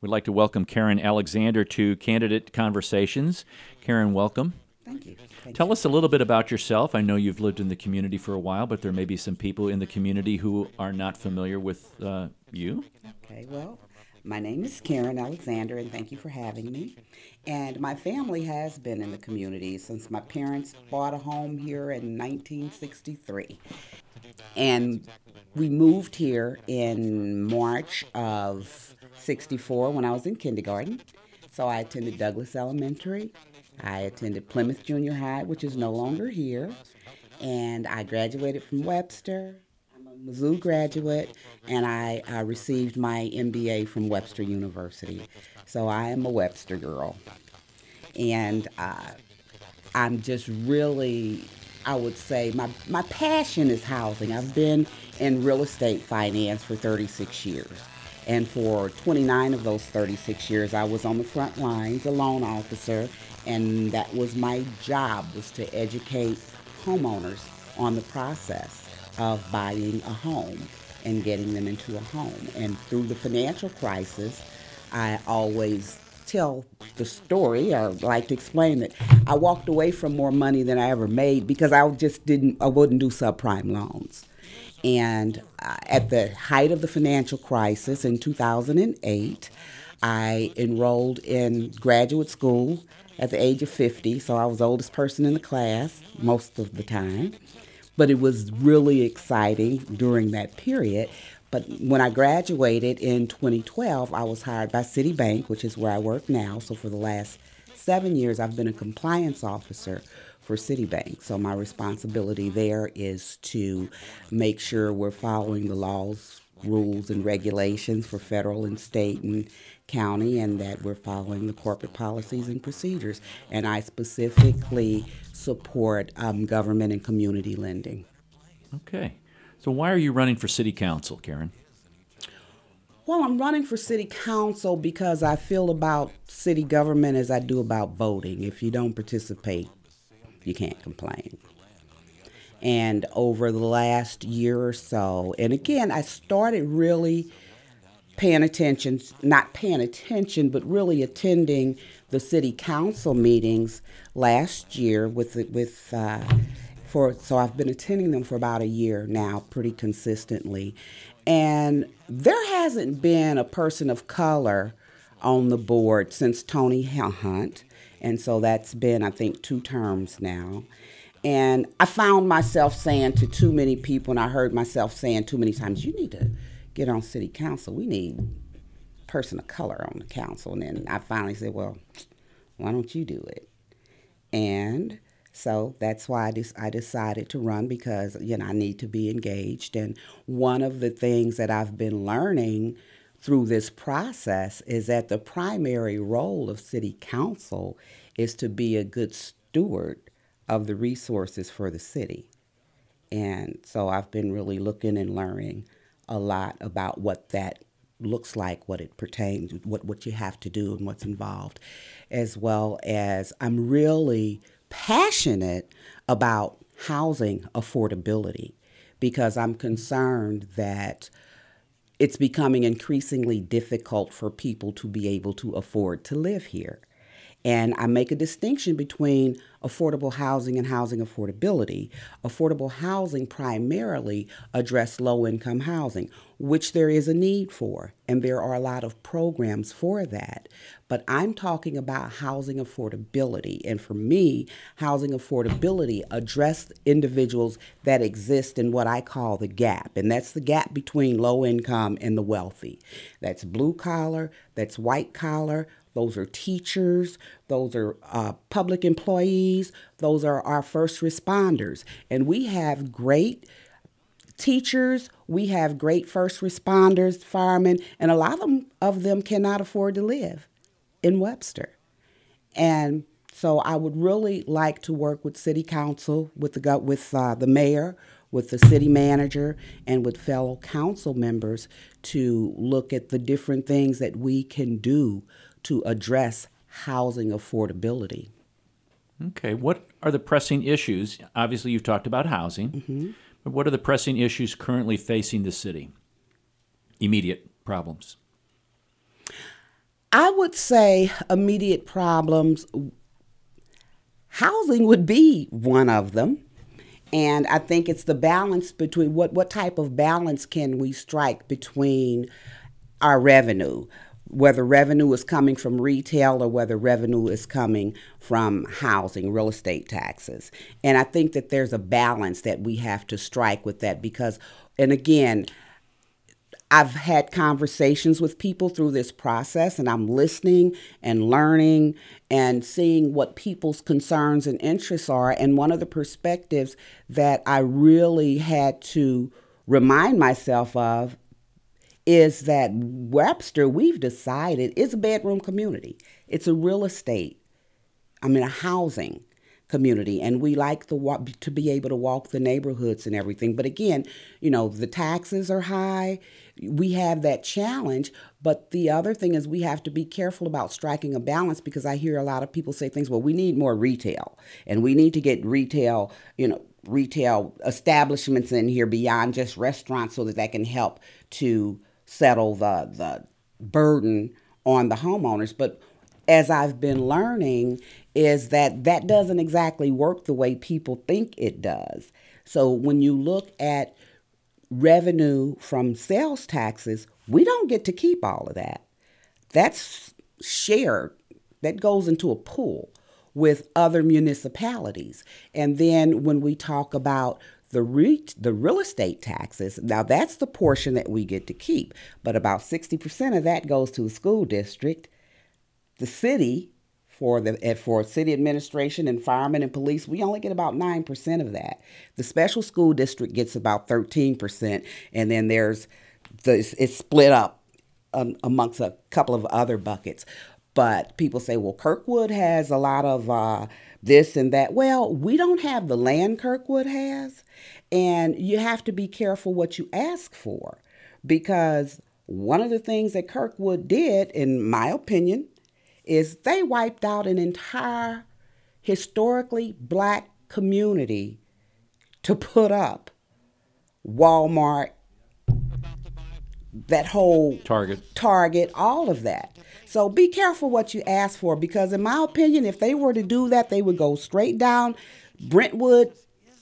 We'd like to welcome Karen Alexander to Candidate Conversations. Karen, welcome. Thank you. Thank Tell you. us a little bit about yourself. I know you've lived in the community for a while, but there may be some people in the community who are not familiar with uh, you. Okay, well, my name is Karen Alexander, and thank you for having me. And my family has been in the community since my parents bought a home here in 1963. And we moved here in March of 64 when I was in kindergarten. So I attended Douglas Elementary. I attended Plymouth Junior High, which is no longer here. And I graduated from Webster. I'm a Mizzou graduate, and I uh, received my MBA from Webster University. So I am a Webster girl. And uh, I'm just really, I would say, my, my passion is housing. I've been in real estate finance for 36 years. And for 29 of those 36 years, I was on the front lines, a loan officer, and that was my job, was to educate homeowners on the process of buying a home and getting them into a home. And through the financial crisis, I always tell the story or like to explain that I walked away from more money than I ever made because I just didn't I wouldn't do subprime loans. And uh, at the height of the financial crisis in 2008, I enrolled in graduate school at the age of 50, so I was the oldest person in the class most of the time. But it was really exciting during that period. But when I graduated in 2012, I was hired by Citibank, which is where I work now. So for the last seven years, I've been a compliance officer for Citibank. So my responsibility there is to make sure we're following the laws, rules, and regulations for federal and state and county, and that we're following the corporate policies and procedures. And I specifically support um, government and community lending. Okay. So, why are you running for city council, Karen? Well, I'm running for city council because I feel about city government as I do about voting. If you don't participate, you can't complain. And over the last year or so, and again, I started really paying attention, not paying attention, but really attending the city council meetings last year with with uh, for so I've been attending them for about a year now, pretty consistently, and there hasn't been a person of color on the board since Tony Hunt, and so that's been I think two terms now. And I found myself saying to too many people, and I heard myself saying too many times, "You need to get on city council. We need a person of color on the council." And then I finally said, "Well, why don't you do it?" And so that's why I, de- I decided to run because you know I need to be engaged. And one of the things that I've been learning through this process is that the primary role of city council is to be a good steward of the resources for the city. And so I've been really looking and learning a lot about what that looks like, what it pertains, what, what you have to do and what's involved, as well as I'm really passionate about housing affordability because I'm concerned that it's becoming increasingly difficult for people to be able to afford to live here. And I make a distinction between affordable housing and housing affordability. Affordable housing primarily address low income housing, which there is a need for, and there are a lot of programs for that. But I'm talking about housing affordability. And for me, housing affordability address individuals that exist in what I call the gap. And that's the gap between low income and the wealthy. That's blue collar, that's white collar, those are teachers, those are uh, public employees, those are our first responders. And we have great teachers, we have great first responders, firemen, and a lot of them, of them cannot afford to live in Webster. And so I would really like to work with city council, with the with uh, the mayor, with the city manager, and with fellow council members to look at the different things that we can do to address housing affordability. Okay, what are the pressing issues? Obviously, you've talked about housing, mm-hmm. but what are the pressing issues currently facing the city? Immediate problems. I would say immediate problems. Housing would be one of them. And I think it's the balance between what, what type of balance can we strike between our revenue, whether revenue is coming from retail or whether revenue is coming from housing, real estate taxes. And I think that there's a balance that we have to strike with that because, and again, I've had conversations with people through this process, and I'm listening and learning and seeing what people's concerns and interests are. And one of the perspectives that I really had to remind myself of is that Webster, we've decided, is a bedroom community. It's a real estate, I mean, a housing community and we like the walk, to be able to walk the neighborhoods and everything but again you know the taxes are high we have that challenge but the other thing is we have to be careful about striking a balance because i hear a lot of people say things well we need more retail and we need to get retail you know retail establishments in here beyond just restaurants so that that can help to settle the the burden on the homeowners but as I've been learning, is that that doesn't exactly work the way people think it does. So when you look at revenue from sales taxes, we don't get to keep all of that. That's shared, that goes into a pool with other municipalities. And then when we talk about the re- the real estate taxes, now that's the portion that we get to keep, but about 60% of that goes to the school district the city for the eh, for city administration and firemen and police, we only get about nine percent of that. The special school district gets about thirteen percent, and then there's the it's split up um, amongst a couple of other buckets. But people say, well, Kirkwood has a lot of uh, this and that. Well, we don't have the land Kirkwood has, and you have to be careful what you ask for, because one of the things that Kirkwood did, in my opinion, is they wiped out an entire historically black community to put up Walmart, that whole Target, Target, all of that. So be careful what you ask for because, in my opinion, if they were to do that, they would go straight down Brentwood,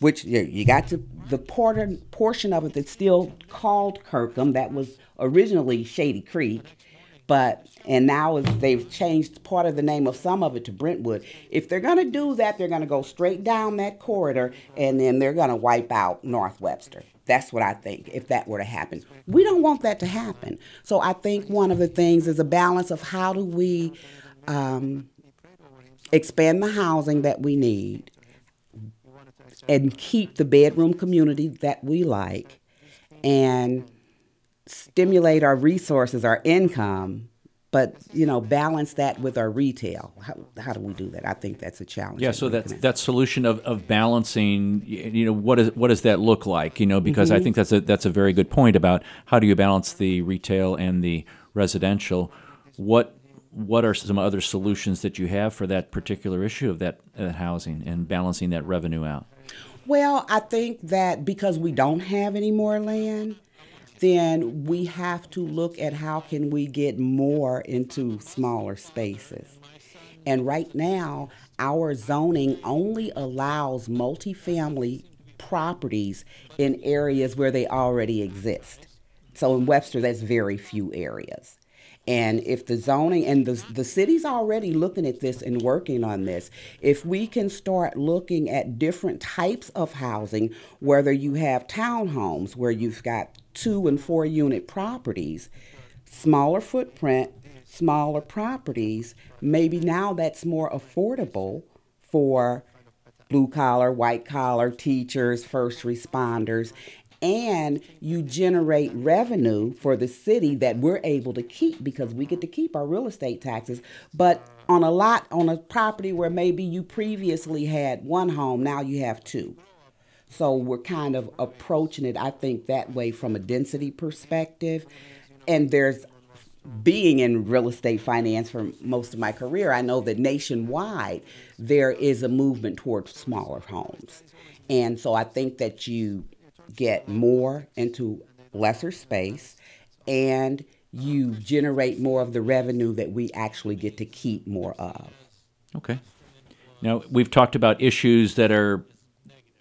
which you got to the porter, portion of it that's still called Kirkham, that was originally Shady Creek but and now they've changed part of the name of some of it to Brentwood. If they're going to do that, they're going to go straight down that corridor, and then they're going to wipe out North Webster. That's what I think. If that were to happen, we don't want that to happen. So I think one of the things is a balance of how do we um, expand the housing that we need and keep the bedroom community that we like and stimulate our resources, our income, but you know balance that with our retail. How, how do we do that? I think that's a challenge. Yeah, so that that solution of, of balancing, you know, what is what does that look like? You know, because mm-hmm. I think that's a that's a very good point about how do you balance the retail and the residential. What what are some other solutions that you have for that particular issue of that uh, housing and balancing that revenue out? Well, I think that because we don't have any more land, then we have to look at how can we get more into smaller spaces. And right now, our zoning only allows multifamily properties in areas where they already exist. So in Webster, that's very few areas. And if the zoning and the, the city's already looking at this and working on this, if we can start looking at different types of housing, whether you have townhomes where you've got two and four unit properties, smaller footprint, smaller properties, maybe now that's more affordable for blue collar, white collar teachers, first responders, and you generate revenue for the city that we're able to keep because we get to keep our real estate taxes. But on a lot, on a property where maybe you previously had one home, now you have two. So we're kind of approaching it, I think, that way from a density perspective. And there's being in real estate finance for most of my career, I know that nationwide there is a movement towards smaller homes. And so I think that you get more into lesser space and you generate more of the revenue that we actually get to keep more of. Okay. Now, we've talked about issues that are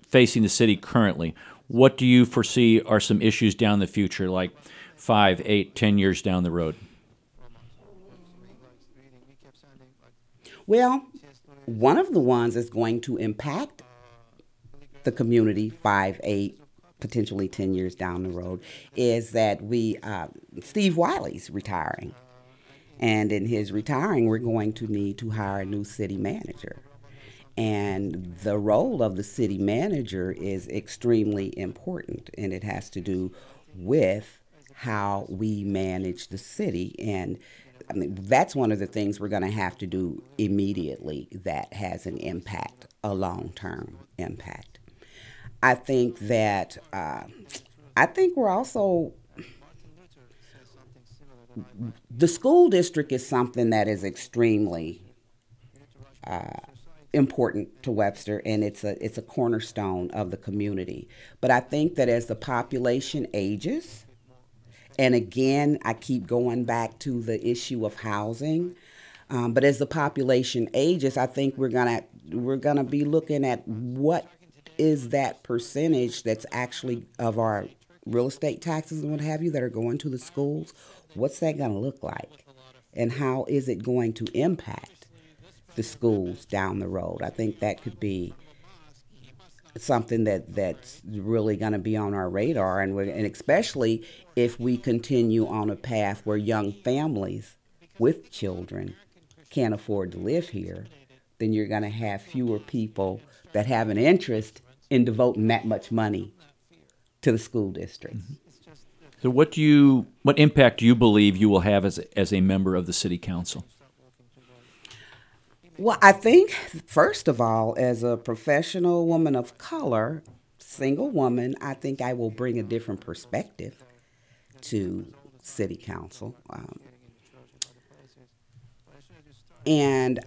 facing the city currently. What do you foresee are some issues down the future, like five, eight, ten years down the road? Well, one of the ones that's going to impact the community five, eight, potentially 10 years down the road is that we, uh, Steve Wilson's retiring. And in his retiring, we're going to need to hire a new city manager. And the role of the city manager is extremely important, and it has to do with how we manage the city. And I mean, that's one of the things we're going to have to do immediately that has an impact, a long term impact. I think that, uh, I think we're also, the school district is something that is extremely uh, important to Webster, and it's a it's a cornerstone of the community. But I think that as the population ages, and again, I keep going back to the issue of housing. Um, but as the population ages, I think we're gonna we're gonna be looking at what is that percentage that's actually of our real estate taxes and what have you that are going to the schools. What's that gonna look like, and how is it going to impact? the schools down the road. I think that could be something that that's really going to be on our radar, and and especially if we continue on a path where young families with children can't afford to live here, then you're going to have fewer people that have an interest in devoting that much money to the school district. Mm-hmm. So, what do you, what impact do you believe you will have as a, as a member of the city council? Well, I think, first of all, as a professional woman of color, single woman, I think I will bring a different perspective to city council. Um, and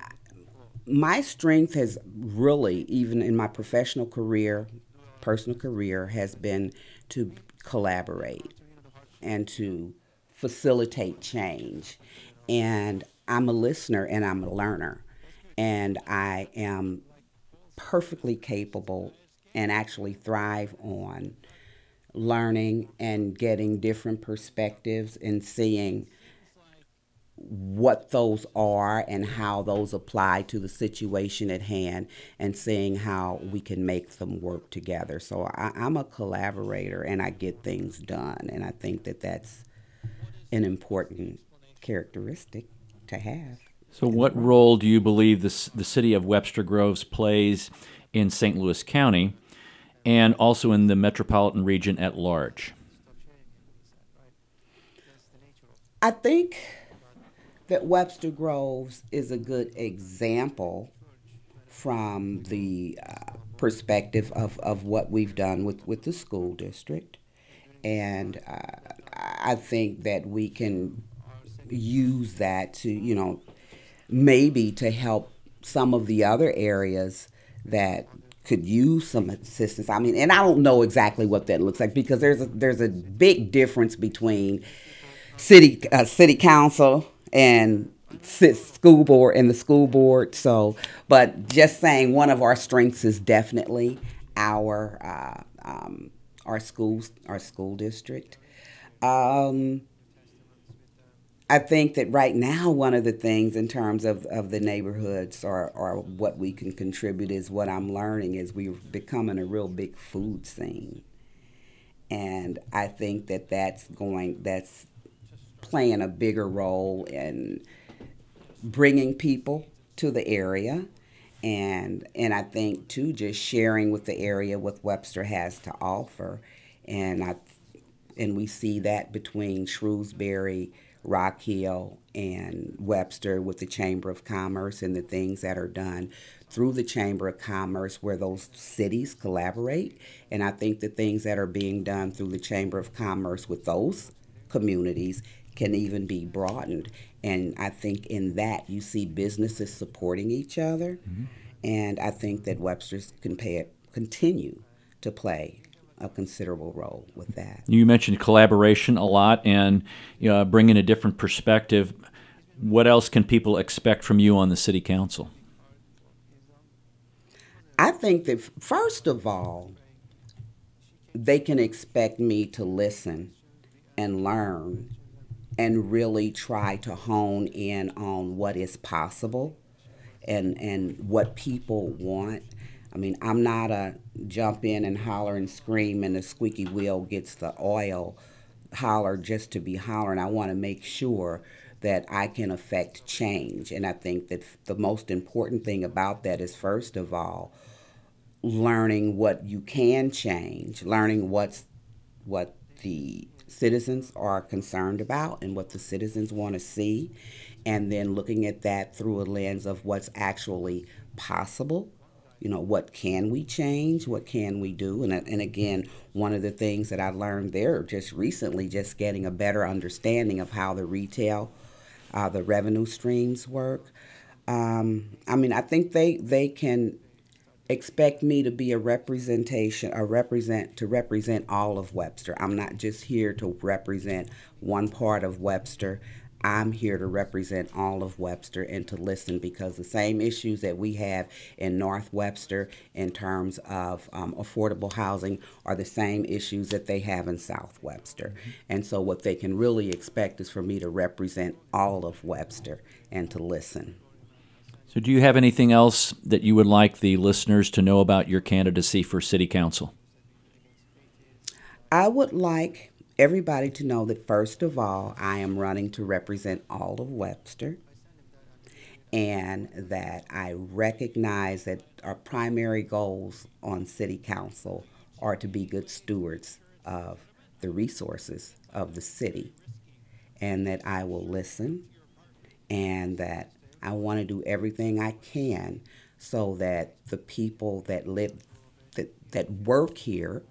my strength has really, even in my professional career, personal career, has been to collaborate and to facilitate change. And I'm a listener and I'm a learner and I am perfectly capable and actually thrive on learning and getting different perspectives and seeing what those are and how those apply to the situation at hand and seeing how we can make them work together. So I, am a collaborator and I get things done. And I think that that's an important characteristic to have. So, what role do you believe the, the city of Webster Groves plays in St. Louis County and also in the metropolitan region at large? I think that Webster Groves is a good example from the uh, perspective of, of what we've done with, with the school district. And uh, I think that we can use that to, you know, maybe to help some of the other areas that could use some assistance. I mean, and I don't know exactly what that looks like because there's a, there's a big difference between city uh, city council and school board and the school board. So, but just saying one of our strengths is definitely our uh, um, our schools, our school district. Um, I think that right now, one of the things in terms of, of the neighborhoods or, or what we can contribute is what I'm learning is we're becoming a real big food scene. And I think that that's going, that's playing a bigger role in bringing people to the area. And, and I think too, just sharing with the area what Webster has to offer. And I, and we see that between Shrewsbury, Rock Hill and Webster with the Chamber of Commerce and the things that are done through the Chamber of Commerce where those cities collaborate. And I think the things that are being done through the Chamber of Commerce with those communities can even be broadened. And I think in that you see businesses supporting each other. Mm-hmm. And I think that Webster's can pay it, continue to play a considerable role with that. You mentioned collaboration a lot and you know, bringing a different perspective. What else can people expect from you on the city council? I think that first of all, they can expect me to listen and learn and really try to hone in on what is possible and and what people want. I mean, I'm not a jump in and holler and scream and the squeaky wheel gets the oil holler just to be hollering. I want to make sure that I can affect change. And I think that the most important thing about that is, first of all, learning what you can change, learning what's what the citizens are concerned about and what the citizens want to see, and then looking at that through a lens of what's actually possible. You know, what can we change? What can we do? And, and again, one of the things that I learned there just recently, just getting a better understanding of how the retail, uh, the revenue streams work. Um, I mean, I think they, they can expect me to be a representation a represent to represent all of Webster. I'm not just here to represent one part of Webster. I'm here to represent all of Webster and to listen because the same issues that we have in North Webster in terms of um, affordable housing are the same issues that they have in South Webster. Mm-hmm. And so, what they can really expect is for me to represent all of Webster and to listen. So, do you have anything else that you would like the listeners to know about your candidacy for City Council? I would like everybody to know that, first of all, I am running to represent all of Webster and that I recognize that our primary goals on City Council are to be good stewards of the resources of the city and that I will listen and that I want to do everything I can so that the people that live that that work here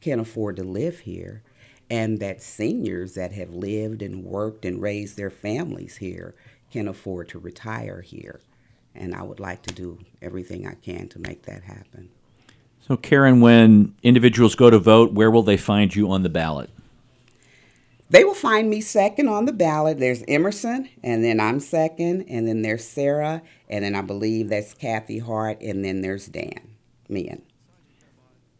can afford to live here and that seniors that have lived and worked and raised their families here can afford to retire here. And I would like to do everything I can to make that happen. So, Karen, when individuals go to vote, where will they find you on the ballot? They will find me second on the ballot. There's Emerson, and then I'm second, and then there's Sarah, and then I believe that's Kathy Hart, and then there's Dan Meehan.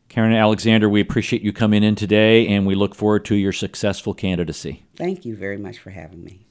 Karen Alexander, we appreciate you coming in today, and we look forward to your successful candidacy. Thank you very much for having me.